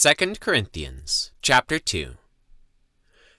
2 Corinthians chapter 2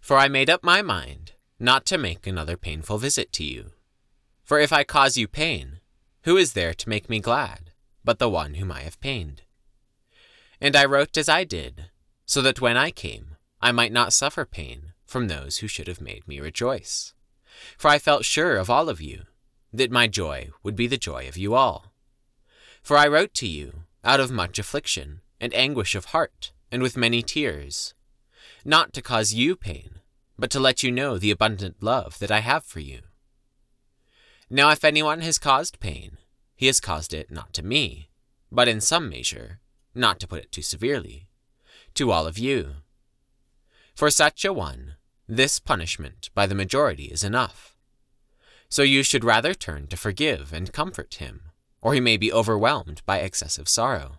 For I made up my mind not to make another painful visit to you. For if I cause you pain, who is there to make me glad but the one whom I have pained? And I wrote as I did, so that when I came, I might not suffer pain from those who should have made me rejoice. For I felt sure of all of you, that my joy would be the joy of you all. For I wrote to you out of much affliction and anguish of heart, and with many tears, not to cause you pain, but to let you know the abundant love that I have for you. Now, if anyone has caused pain, he has caused it not to me, but in some measure, not to put it too severely, to all of you. For such a one, this punishment by the majority is enough. So you should rather turn to forgive and comfort him, or he may be overwhelmed by excessive sorrow.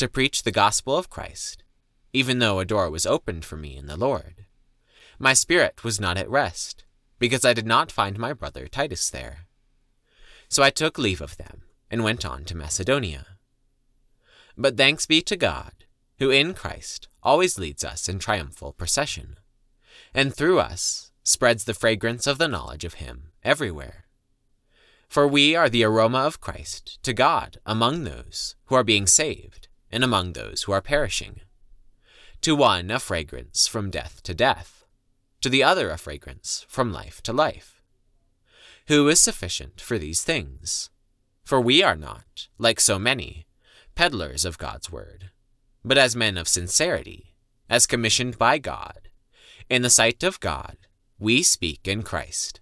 to preach the gospel of Christ, even though a door was opened for me in the Lord, my spirit was not at rest, because I did not find my brother Titus there. So I took leave of them and went on to Macedonia. But thanks be to God, who in Christ always leads us in triumphal procession, and through us spreads the fragrance of the knowledge of Him everywhere. For we are the aroma of Christ to God among those who are being saved and among those who are perishing. To one a fragrance from death to death, to the other a fragrance from life to life. Who is sufficient for these things? For we are not, like so many, peddlers of God's word but as men of sincerity, as commissioned by God. In the sight of God, we speak in Christ.